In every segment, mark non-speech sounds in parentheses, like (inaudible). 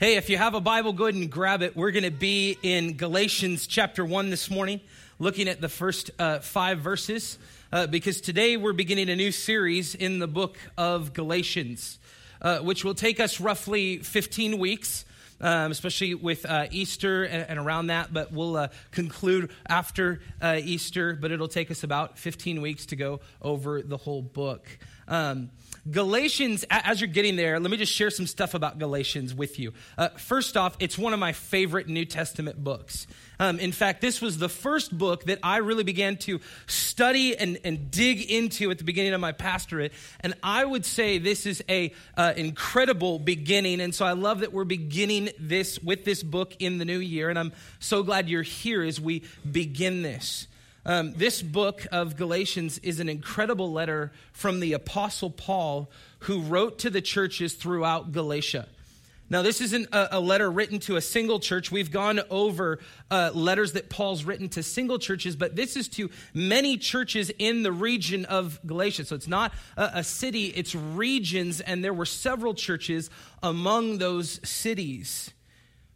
Hey, if you have a Bible, go ahead and grab it. We're going to be in Galatians chapter 1 this morning, looking at the first uh, five verses, uh, because today we're beginning a new series in the book of Galatians, uh, which will take us roughly 15 weeks. Um, especially with uh, Easter and, and, around that, but we'll uh, conclude after uh, Easter, but it'll take us about 15 weeks to go over the whole book. Um, Galatians, as you're getting there, let me just share some stuff about Galatians with you. Uh, first off, it's one of my favorite New Testament books. Um, in fact, this was the first book that I really began to study and, and dig into at the beginning of my pastorate. And I would say this is a uh, incredible beginning. And so I love that we're beginning this with this book in the new year. And I'm so glad you're here as we begin this. Um, this book of Galatians is an incredible letter from the Apostle Paul, who wrote to the churches throughout Galatia. Now, this isn't a, a letter written to a single church. We've gone over uh, letters that Paul's written to single churches, but this is to many churches in the region of Galatia. So it's not a, a city, it's regions, and there were several churches among those cities.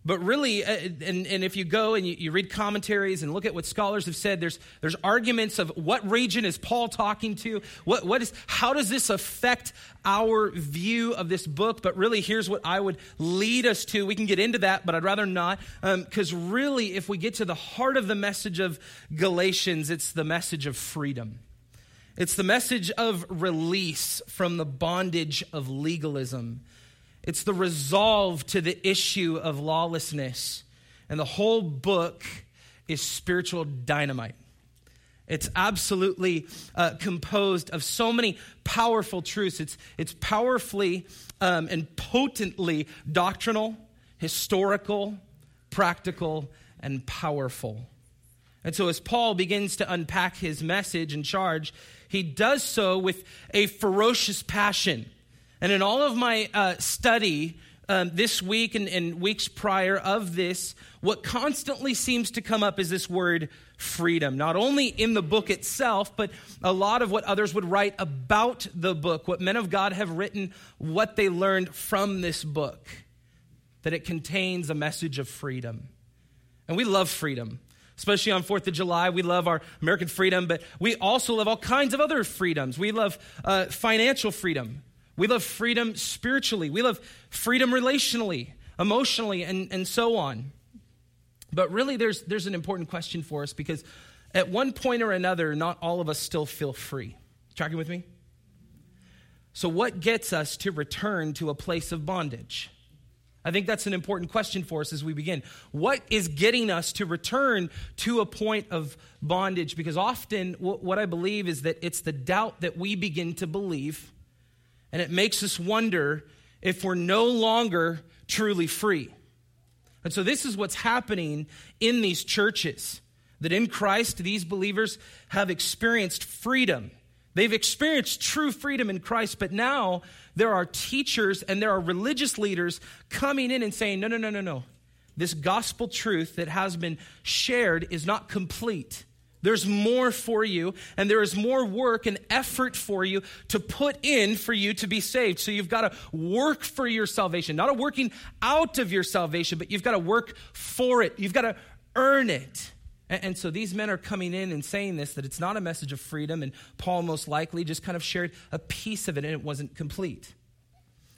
But really, uh, and, and if you go and you, you, read commentaries and look at what scholars have said, there's, there's arguments of what region is Paul talking to? What, what is, how does this affect our view of this book? But really, here's what I would lead us to. We can get into that, but I'd rather not. Because um, really, if we get to the heart of the message of Galatians, it's the message of freedom. It's the message of release from the bondage of legalism. It's the resolve to the issue of lawlessness. And the whole book is spiritual dynamite. It's absolutely uh, composed of so many powerful truths. It's, it's powerfully um, and potently doctrinal, historical, practical, and powerful. And so, as Paul begins to unpack his message and charge, he does so with a ferocious passion. And in all of my uh, study um, this week and, and weeks prior of this, what constantly seems to come up is this word freedom. Not only in the book itself, but a lot of what others would write about the book, what men of God have written, what they learned from this book, that it contains a message of freedom. And we love freedom especially on 4th of July. We love our American freedom, but we also love all kinds of other freedoms. We love uh, financial freedom. We love freedom spiritually. We love freedom relationally, emotionally, and, and so on. But really, there's, there's an important question for us because at one point or another, not all of us still feel free. Tracking with me? So, what gets us to return to a place of bondage? I think that's an important question for us as we begin. What is getting us to return to a point of bondage? Because often, what I believe is that it's the doubt that we begin to believe and it makes us wonder if we're no longer truly free. And so, this is what's happening in these churches that in Christ, these believers have experienced freedom. They've experienced true freedom in Christ, but now there are teachers and there are religious leaders coming in and saying, no, no, no, no, no. This gospel truth that has been shared is not complete. There's more for you, and there is more work and effort for you to put in for you to be saved. So you've got to work for your salvation, not a working out of your salvation, but you've got to work for it. You've got to earn it. And, so these men are coming in and saying this that it's not a message of freedom, and Paul most likely just kind of shared a piece of it and it wasn't complete.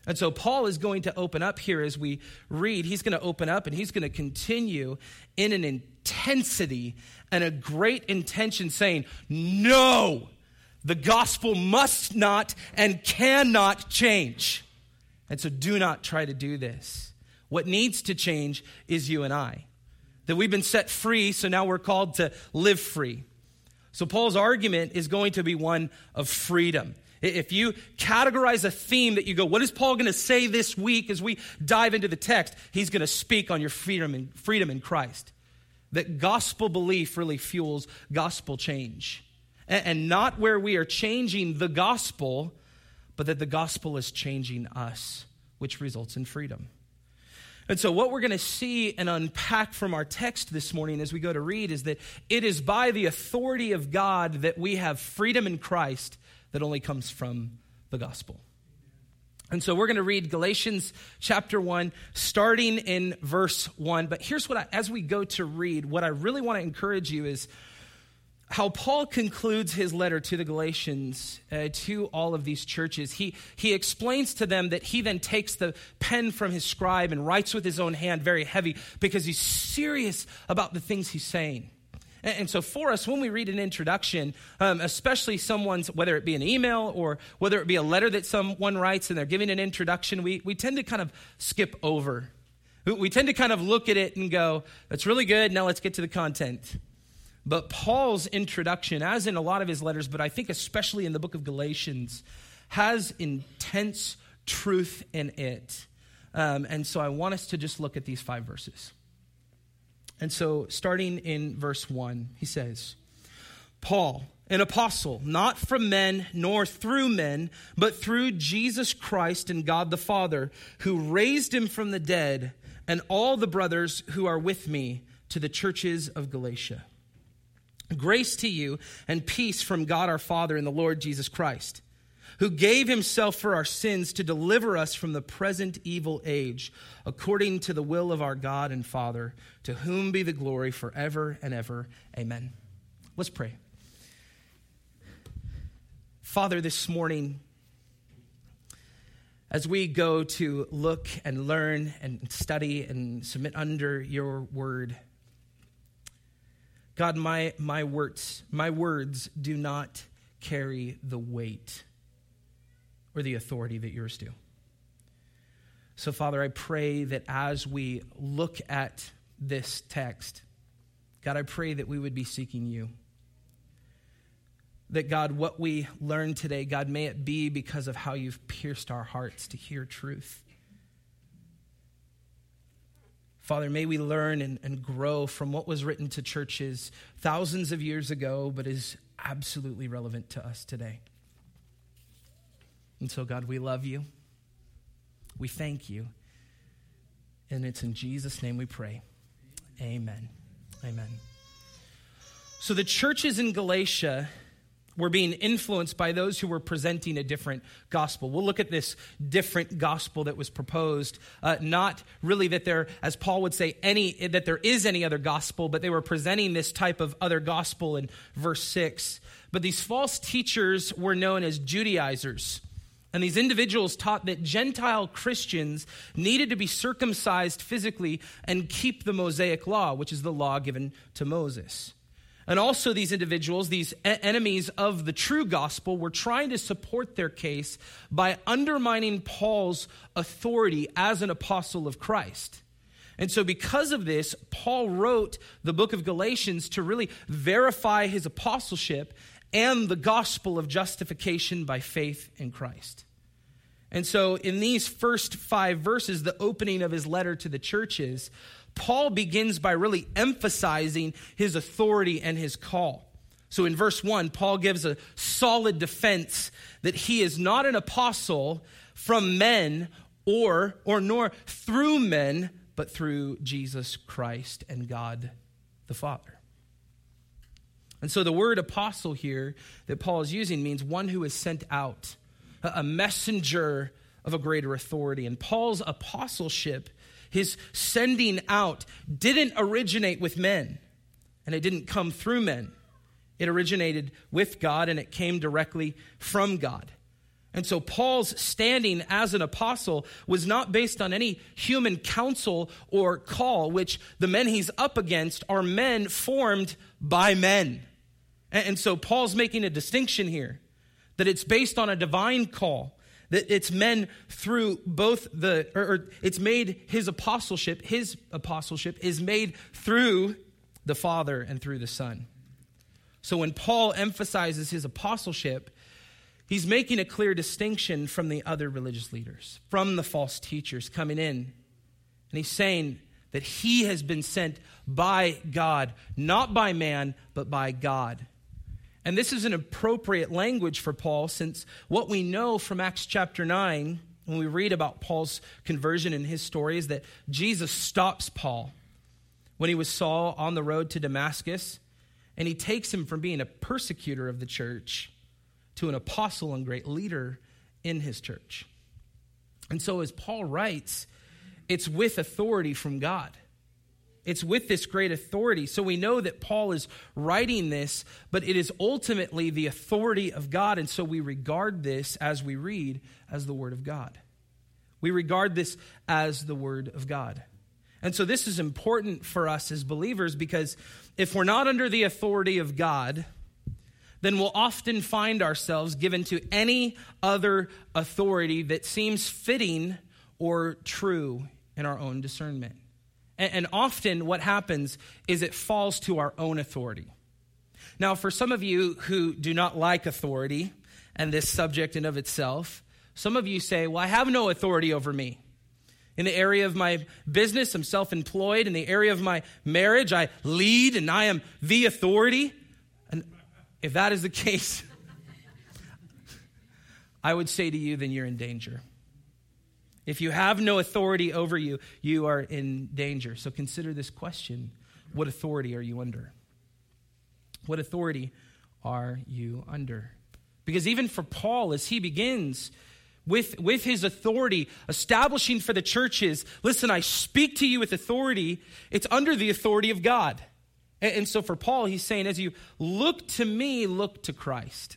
And so Paul is going to open up here as we read. He's going to open up and he's going to continue in an intensity and a great intention saying, No, the gospel must not and cannot change. And so do not try to do this. What needs to change is you and I. That we've been set free, so now we're called to live free. So Paul's argument is going to be one of freedom. If you categorize a theme that you go, what is Paul going to say this week as we dive into the text? He's going to speak on your freedom in, freedom in Christ. That gospel belief really fuels gospel change. And, and not where we are changing the gospel, but that the gospel is changing us, which results in freedom. And so, what we're going to see and unpack from our text this morning as we go to read is that it is by the authority of God that we have freedom in Christ that only comes from the gospel. And so we're going to read Galatians chapter 1, starting in verse 1. But here's what I, as we go to read, what I really want to encourage you is how Paul concludes his letter to the Galatians, uh, to all of these churches. He, he explains to them that he then takes the pen from his scribe and writes with his own hand very heavy because he's serious about the things he's saying. And, so, for us, when we read an introduction, um, especially someone's, whether it be an email or whether it be a letter that someone writes and they're giving an introduction, we, we tend to kind of skip over. We tend to kind of look at it and go, that's really good. Now let's get to the content. But Paul's introduction, as in a lot of his letters, but I think especially in the book of Galatians, has intense truth in it. Um, and so I want us to just look at these five verses. And so, starting in verse 1, he says, Paul, an apostle, not from men nor through men, but through Jesus Christ and God the Father, who raised him from the dead, and all the brothers who are with me to the churches of Galatia. Grace to you and peace from God our Father and the Lord Jesus Christ who gave himself for our sins to deliver us from the present evil age, according to the will of our God and Father, to whom be the glory forever and ever. Amen. Let's pray. Father, this morning, as we go to look and learn and study and submit under your word, God, my, my words, my words do not carry the weight or the authority that yours do. So, Father, I pray that as we look at this text, God, I pray that we would be seeking you. That, God, what we learn today, God, may it be because of how you've pierced our hearts to hear truth. Father, may we learn and, and grow from what was written to churches thousands of years ago, but is absolutely relevant to us today. And so, God, we love you. We thank you. And it's in Jesus' name we pray. Amen. Amen. So the churches in Galatia were being influenced by those who were presenting a different gospel. We'll look at this different gospel that was proposed. Uh, not really that there, as Paul would say, any that there is any other gospel, but they were presenting this type of other gospel in verse six. But these false teachers were known as Judaizers. And these individuals taught that Gentile Christians needed to be circumcised physically and keep the Mosaic law, which is the law given to Moses. And also, these individuals, these enemies of the true gospel, were trying to support their case by undermining Paul's authority as an apostle of Christ. And so, because of this, Paul wrote the book of Galatians to really verify his apostleship and the gospel of justification by faith in Christ. And so, in these first five verses, the opening of his letter to the churches, Paul begins by really emphasizing his authority and his call. So, in verse one, Paul gives a solid defense that he is not an apostle from men or, or nor through men, but through Jesus Christ and God the Father. And so, the word apostle here that Paul is using means one who is sent out a messenger of a greater authority. And Paul's apostleship, his sending out, didn't originate with men, and it didn't come through men. It originated with God, and it came directly from God. And so Paul's standing as an apostle was not based on any human counsel or call, which the men he's up against are men formed by men. And so Paul's making a distinction here that it's based on a divine call, that it's men through both the, or, or, it's made his apostleship, his apostleship is made through the Father and through the Son. So when Paul emphasizes his apostleship, he's making a clear distinction from the other religious leaders, from the false teachers coming in. And he's saying that he has been sent by God, not by man, but by God. And this is an appropriate language for Paul since what we know from Acts chapter 9, when we read about Paul's conversion and his story, is that Jesus stops Paul when he was Saul on the road to Damascus, and he takes him from being a persecutor of the church to an apostle and great leader in his church. And so, as Paul writes, it's with authority from God. It's with this great authority. So we know that Paul is writing this, but it is ultimately the authority of God. And so we regard this as we read as the Word of God. We regard this as the Word of God. And so this is important for us as believers because if we're not under the authority of God, then we'll often find ourselves given to any other authority that seems fitting or true in our own discernment. And, often what happens is it falls to our own authority. Now, for some of you who do not like authority and this subject in of itself, some of you say, Well, I have no authority over me. In the area of my business, I'm self employed. In the area of my marriage, I lead and I am the authority. And if that is the (laughs) case, I would say to you, then you're in danger. If you have no authority over you, you are in danger. So consider this question What authority are you under? What authority are you under? Because even for Paul, as he begins with, with his authority, establishing for the churches, listen, I speak to you with authority, it's under the authority of God. And, and so for Paul, he's saying, as you look to me, look to Christ.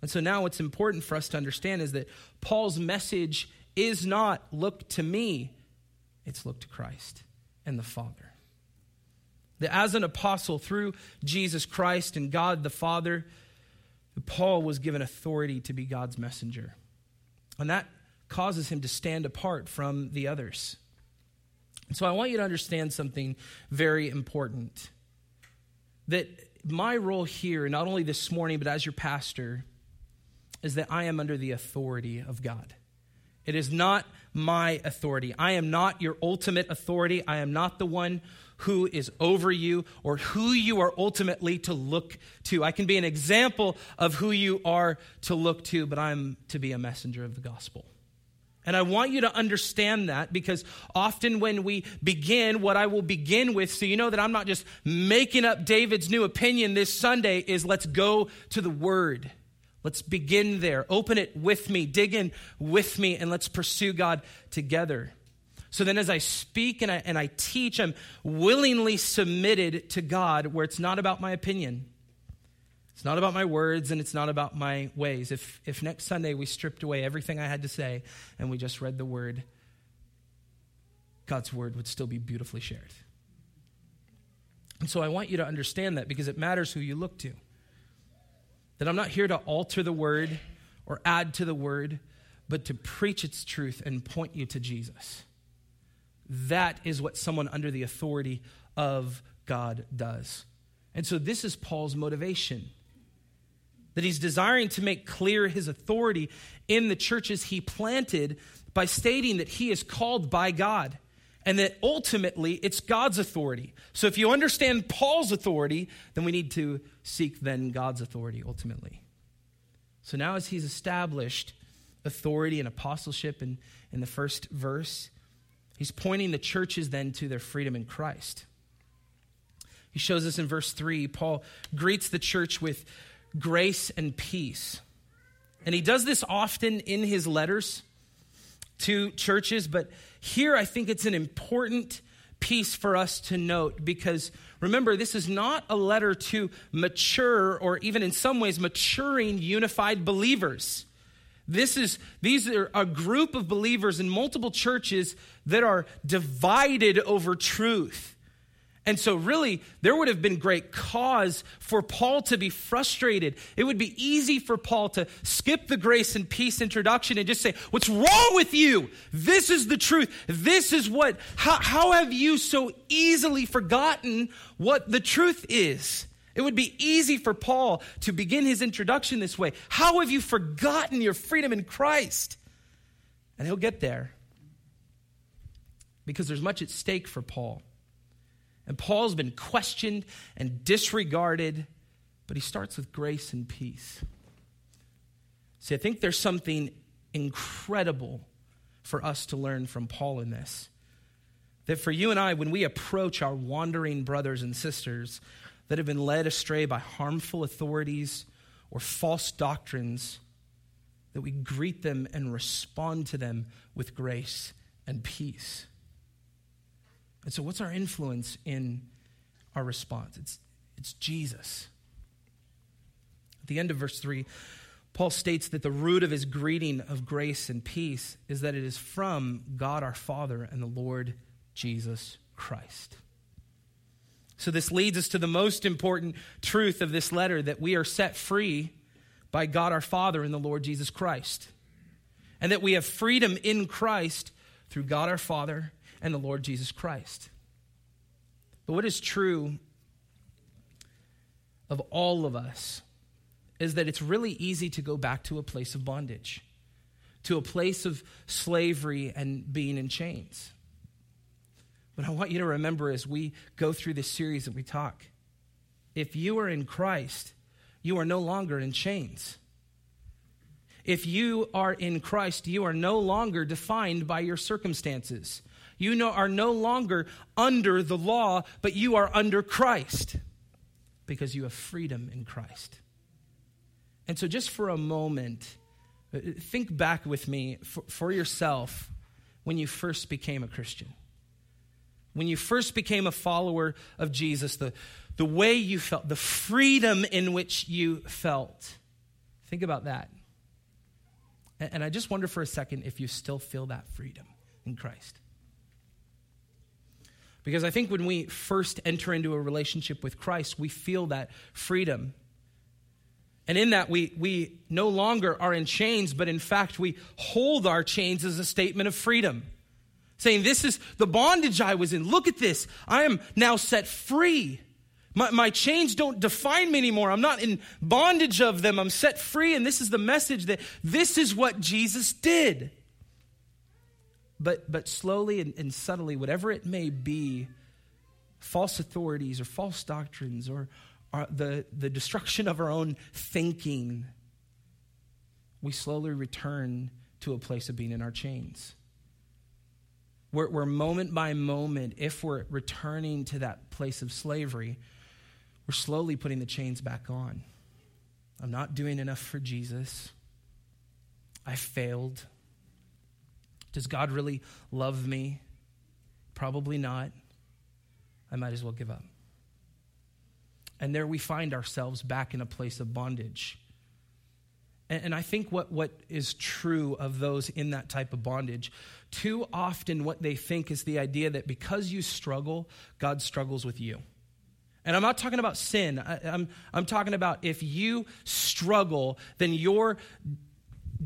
And so now what's important for us to understand is that Paul's message is not look to me, it's look to Christ and the Father. That as an apostle through Jesus Christ and God the Father, Paul was given authority to be God's messenger. And that causes him to stand apart from the others. So I want you to understand something very important. That my role here, not only this morning, but as your pastor, is that I am under the authority of God. It is not my authority. I am not your ultimate authority. I am not the one who is over you or who you are ultimately to look to. I can be an example of who you are to look to, but I'm to be a messenger of the gospel. And I want you to understand that because often when we begin, what I will begin with, so you know that I'm not just making up David's new opinion this Sunday, is let's go to the Word. Let's begin there. Open it with me, dig in with me, and let's pursue God together. So then, as I speak and I, and I teach, I'm willingly submitted to God where it's not about my opinion. It's not about my words and it's not about my ways. If, if next Sunday we stripped away everything I had to say and we just read the word, God's word would still be beautifully shared. And so I want you to understand that because it matters who you look to. That I'm not here to alter the word or add to the word, but to preach its truth and point you to Jesus. That is what someone under the authority of God does. And so this is Paul's motivation. That he's desiring to make clear his authority in the churches he planted by stating that he is called by God and that ultimately it's God's authority. So if you understand Paul's authority, then we need to seek then God's authority ultimately. So now as he's established authority and apostleship in, in the first verse, he's pointing the churches then to their freedom in Christ. He shows us in verse 3, Paul greets the church with grace and peace. And he does this often in his letters to churches, but here I think it's an important piece for us to note because remember, this is not a letter to mature or even in some ways maturing unified believers. This is these are a group of believers in multiple churches that are divided over truth. And so, really, there would have been great cause for Paul to be frustrated. It would be easy for Paul to skip the grace and peace introduction and just say, What's wrong with you? This is the truth. This is what, how, how have you so easily forgotten what the truth is? It would be easy for Paul to begin his introduction this way. How have you forgotten your freedom in Christ? And he'll get there because there's much at stake for Paul. And Paul's been questioned and disregarded, but he starts with grace and peace. See, I think there's something incredible for us to learn from Paul in this. That for you and I, when we approach our wandering brothers and sisters that have been led astray by harmful authorities or false doctrines, that we greet them and respond to them with grace and peace. And so, what's our influence in our response? It's, it's Jesus. At the end of verse 3, Paul states that the root of his greeting of grace and peace is that it is from God our Father and the Lord Jesus Christ. So, this leads us to the most important truth of this letter that we are set free by God our Father and the Lord Jesus Christ. And that we have freedom in Christ through God our Father and the Lord Jesus Christ. But what is true of all of us is that it's really easy to go back to a place of bondage, to a place of slavery and being in chains. But I want you to remember as we go through this series and we talk if you are in Christ, you are no longer in chains. If you are in Christ, you are no longer defined by your circumstances. You know, are no longer under the law, but you are under Christ because you have freedom in Christ. And so, just for a moment, uh, think back with me for, for yourself when you first became a Christian. When you first became a follower of Jesus, the, the way you felt, the freedom in which you felt. Think about that. And, and I just wonder for a second if you still feel that freedom in Christ. Because I think when we first enter into a relationship with Christ, we feel that freedom. And in that, we, we no longer are in chains, but in fact, we hold our chains as a statement of freedom saying, This is the bondage I was in. Look at this. I am now set free. My, my chains don't define me anymore. I'm not in bondage of them. I'm set free. And this is the message that this is what Jesus did. But, but slowly and, and subtly, whatever it may be, false authorities or false doctrines or, or the, the destruction of our own thinking, we slowly return to a place of being in our chains We're moment by moment, if we're returning to that place of slavery, we're slowly putting the chains back on. I'm not doing enough for Jesus. I failed. Does God really love me? Probably not. I might as well give up. And there we find ourselves back in a place of bondage. And, and I think what, what is true of those in that type of bondage, too often what they think is the idea that because you struggle, God struggles with you. And I'm not talking about sin. I, am I'm, I'm talking about if you struggle, then your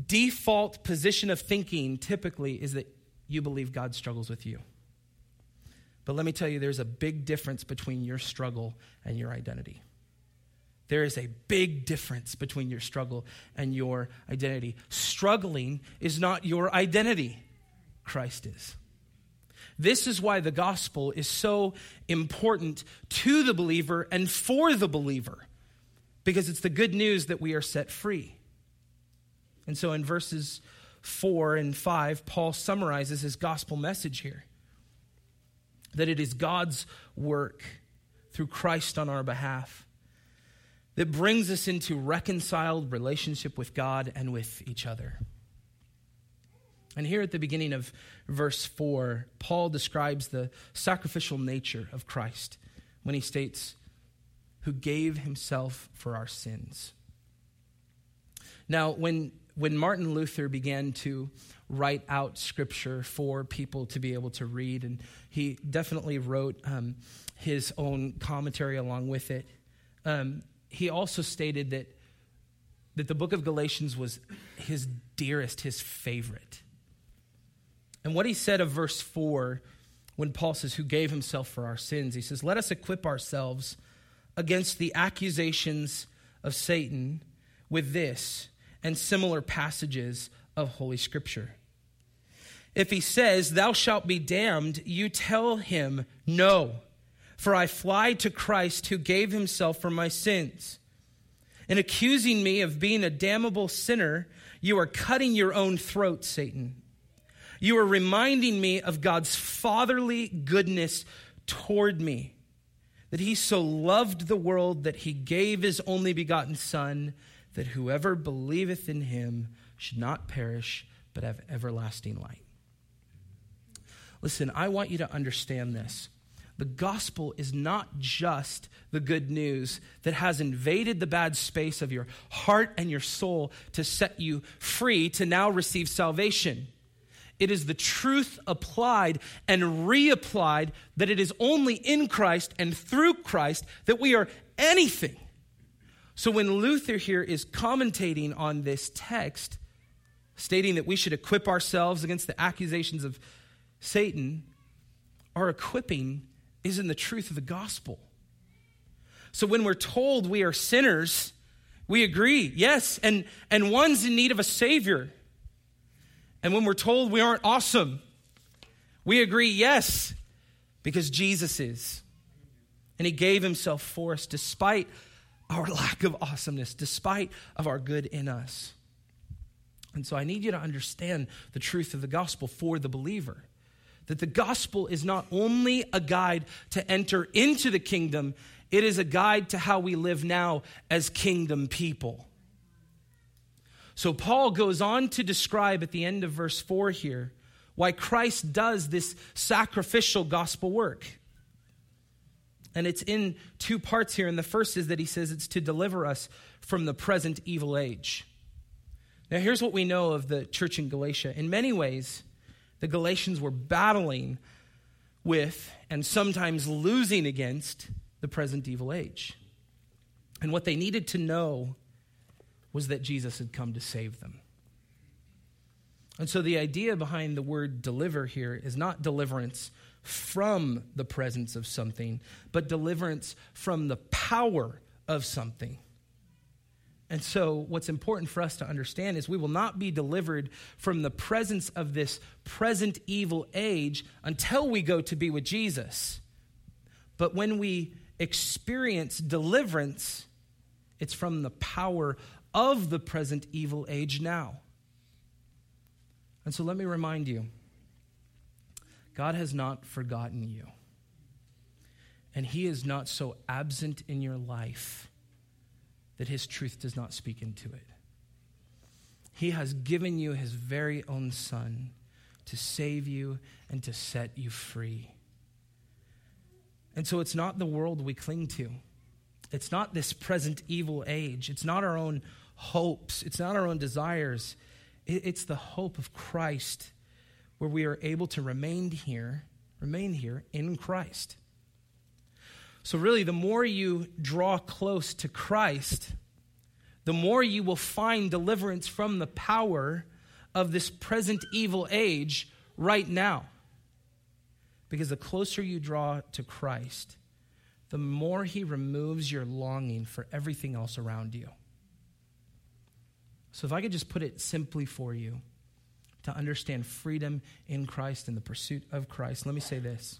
default position of thinking typically is that you believe God struggles with you. But let me tell you, there's a big difference between your struggle and your identity. There is a big difference between your struggle and your identity. Struggling is not your identity, Christ is. This is why the gospel is so important to the believer and for the believer, because it's the good news that we are set free. And so in verses 4 and 5, Paul summarizes his gospel message here that it is God's work through Christ on our behalf that brings us into reconciled relationship with God and with each other. And here at the beginning of verse 4, Paul describes the sacrificial nature of Christ when he states, Who gave himself for our sins. Now, when, when Martin Luther began to write out scripture for people to be able to read, and he definitely wrote um, his own commentary along with it, um, he also stated that, that the book of Galatians was his dearest, his favorite. And what he said of verse 4, when Paul says, Who gave himself for our sins, he says, Let us equip ourselves against the accusations of Satan with this and similar passages of Holy Scripture. If he says, Thou shalt be damned, you tell him, No for I fly to Christ who gave himself for my sins. In accusing me of being a damnable sinner, you are cutting your own throat, Satan. You are reminding me of God's fatherly goodness toward me, that he so loved the world that he gave his only begotten Son, that whoever believeth in him should not perish, but have everlasting light. Listen, I want you to understand this. The gospel is not just the good news that has invaded the bad space of your heart and your soul to set you free to now receive salvation. It is the truth applied and reapplied that it is only in Christ and through Christ that we are anything. So when Luther here is commentating on this text, stating that we should equip ourselves against the accusations of Satan, our equipping is in the truth of the gospel. So when we're told we are sinners, we agree, yes, and, and one's in need of a savior. And when we're told we aren't awesome, we agree, yes, because Jesus is. And he gave himself for us despite our (laughs) lack of awesomeness, despite of our good in us. And so I need you to understand the truth of the gospel for the believer. That the gospel is not only a guide to enter into the kingdom, it is a guide to how we live now as kingdom people. So Paul goes on to describe at the end of verse 4 here why Christ does this sacrificial gospel work. And it's in two parts here. And the first is that he says it's to deliver us from the present evil age. Now, here's what we know of the church in Galatia. In many ways, the Galatians were battling with and sometimes losing against the present evil age. And what they needed to know was that Jesus had come to save them. And so the idea behind the word deliver here is not deliverance from the presence of something, but deliverance from the power of something. And so, what's important for us to understand is we will not be delivered from the presence of this present evil age until we go to be with Jesus. But when we experience deliverance, it's from the power of the present evil age now. And so let me remind you God has not forgotten you. And He is not so absent in your life that His truth does not speak into it. He has given you His very own Son to save you and to set you free. And so it's not the world we cling to. It's not this present evil age. It's not our own hopes, it's not our own desires. It's the hope of Christ where we are able to remain here, remain here in Christ. So, really, the more you draw close to Christ, the more you will find deliverance from the power of this present evil age right now. Because the closer you draw to Christ, the more he removes your longing for everything else around you. So, if I could just put it simply for you to understand freedom in Christ and the pursuit of Christ, let me say this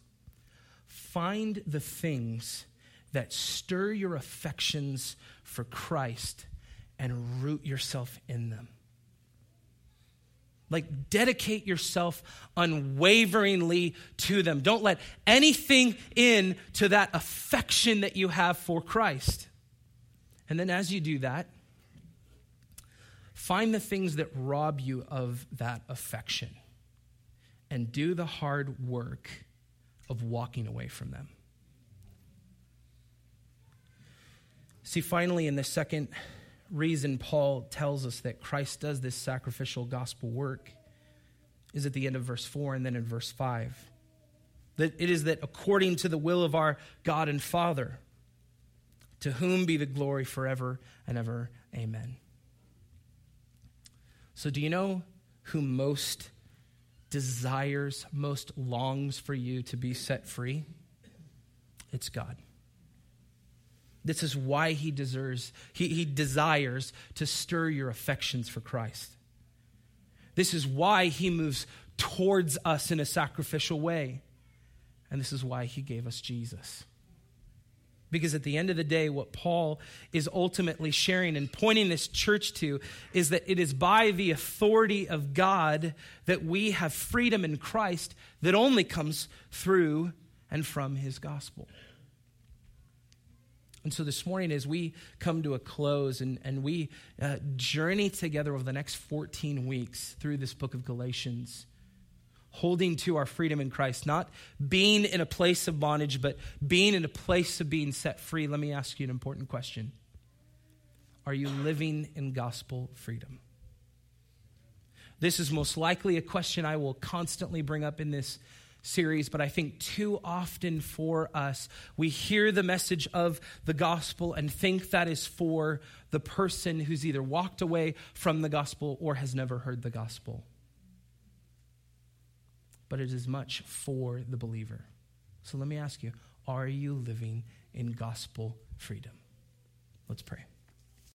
find the things that stir your affections for Christ and root yourself in them. Like, dedicate yourself unwaveringly to them. Don't let anything in to that affection that you have for Christ. And then, as you do that, Find the things that rob you of that affection and do the hard work of walking away from them. See, finally, in the second reason Paul tells us that Christ does this sacrificial gospel work is at the end of verse 4 and then in verse 5. That it is that according to the will of our God and Father, to whom be the glory forever and ever. Amen. So, do you know who most desires, most longs for you to be set free? It's God. This is why he deserves, he, he desires to stir your affections for Christ. This is why he moves towards us in a sacrificial way. And this is why he gave us Jesus. Because at the end of the day, what Paul is ultimately sharing and pointing this church to is that it is by the authority of God that we have freedom in Christ that only comes through and from his gospel. And so this morning, as we come to a close and, and we uh, journey together over the next 14 weeks through this book of Galatians, holding to our freedom in Christ, not being in a place of bondage, but being in a place of being set free, let me ask you an important question Are you living in gospel freedom? This is most likely a question I will constantly bring up in this series, but I think too often for us, we hear the message of the gospel and think that is for the person who's either walked away from the gospel or has never heard the gospel. But it is much for the believer. So let me ask you are you living in gospel freedom? Let's pray.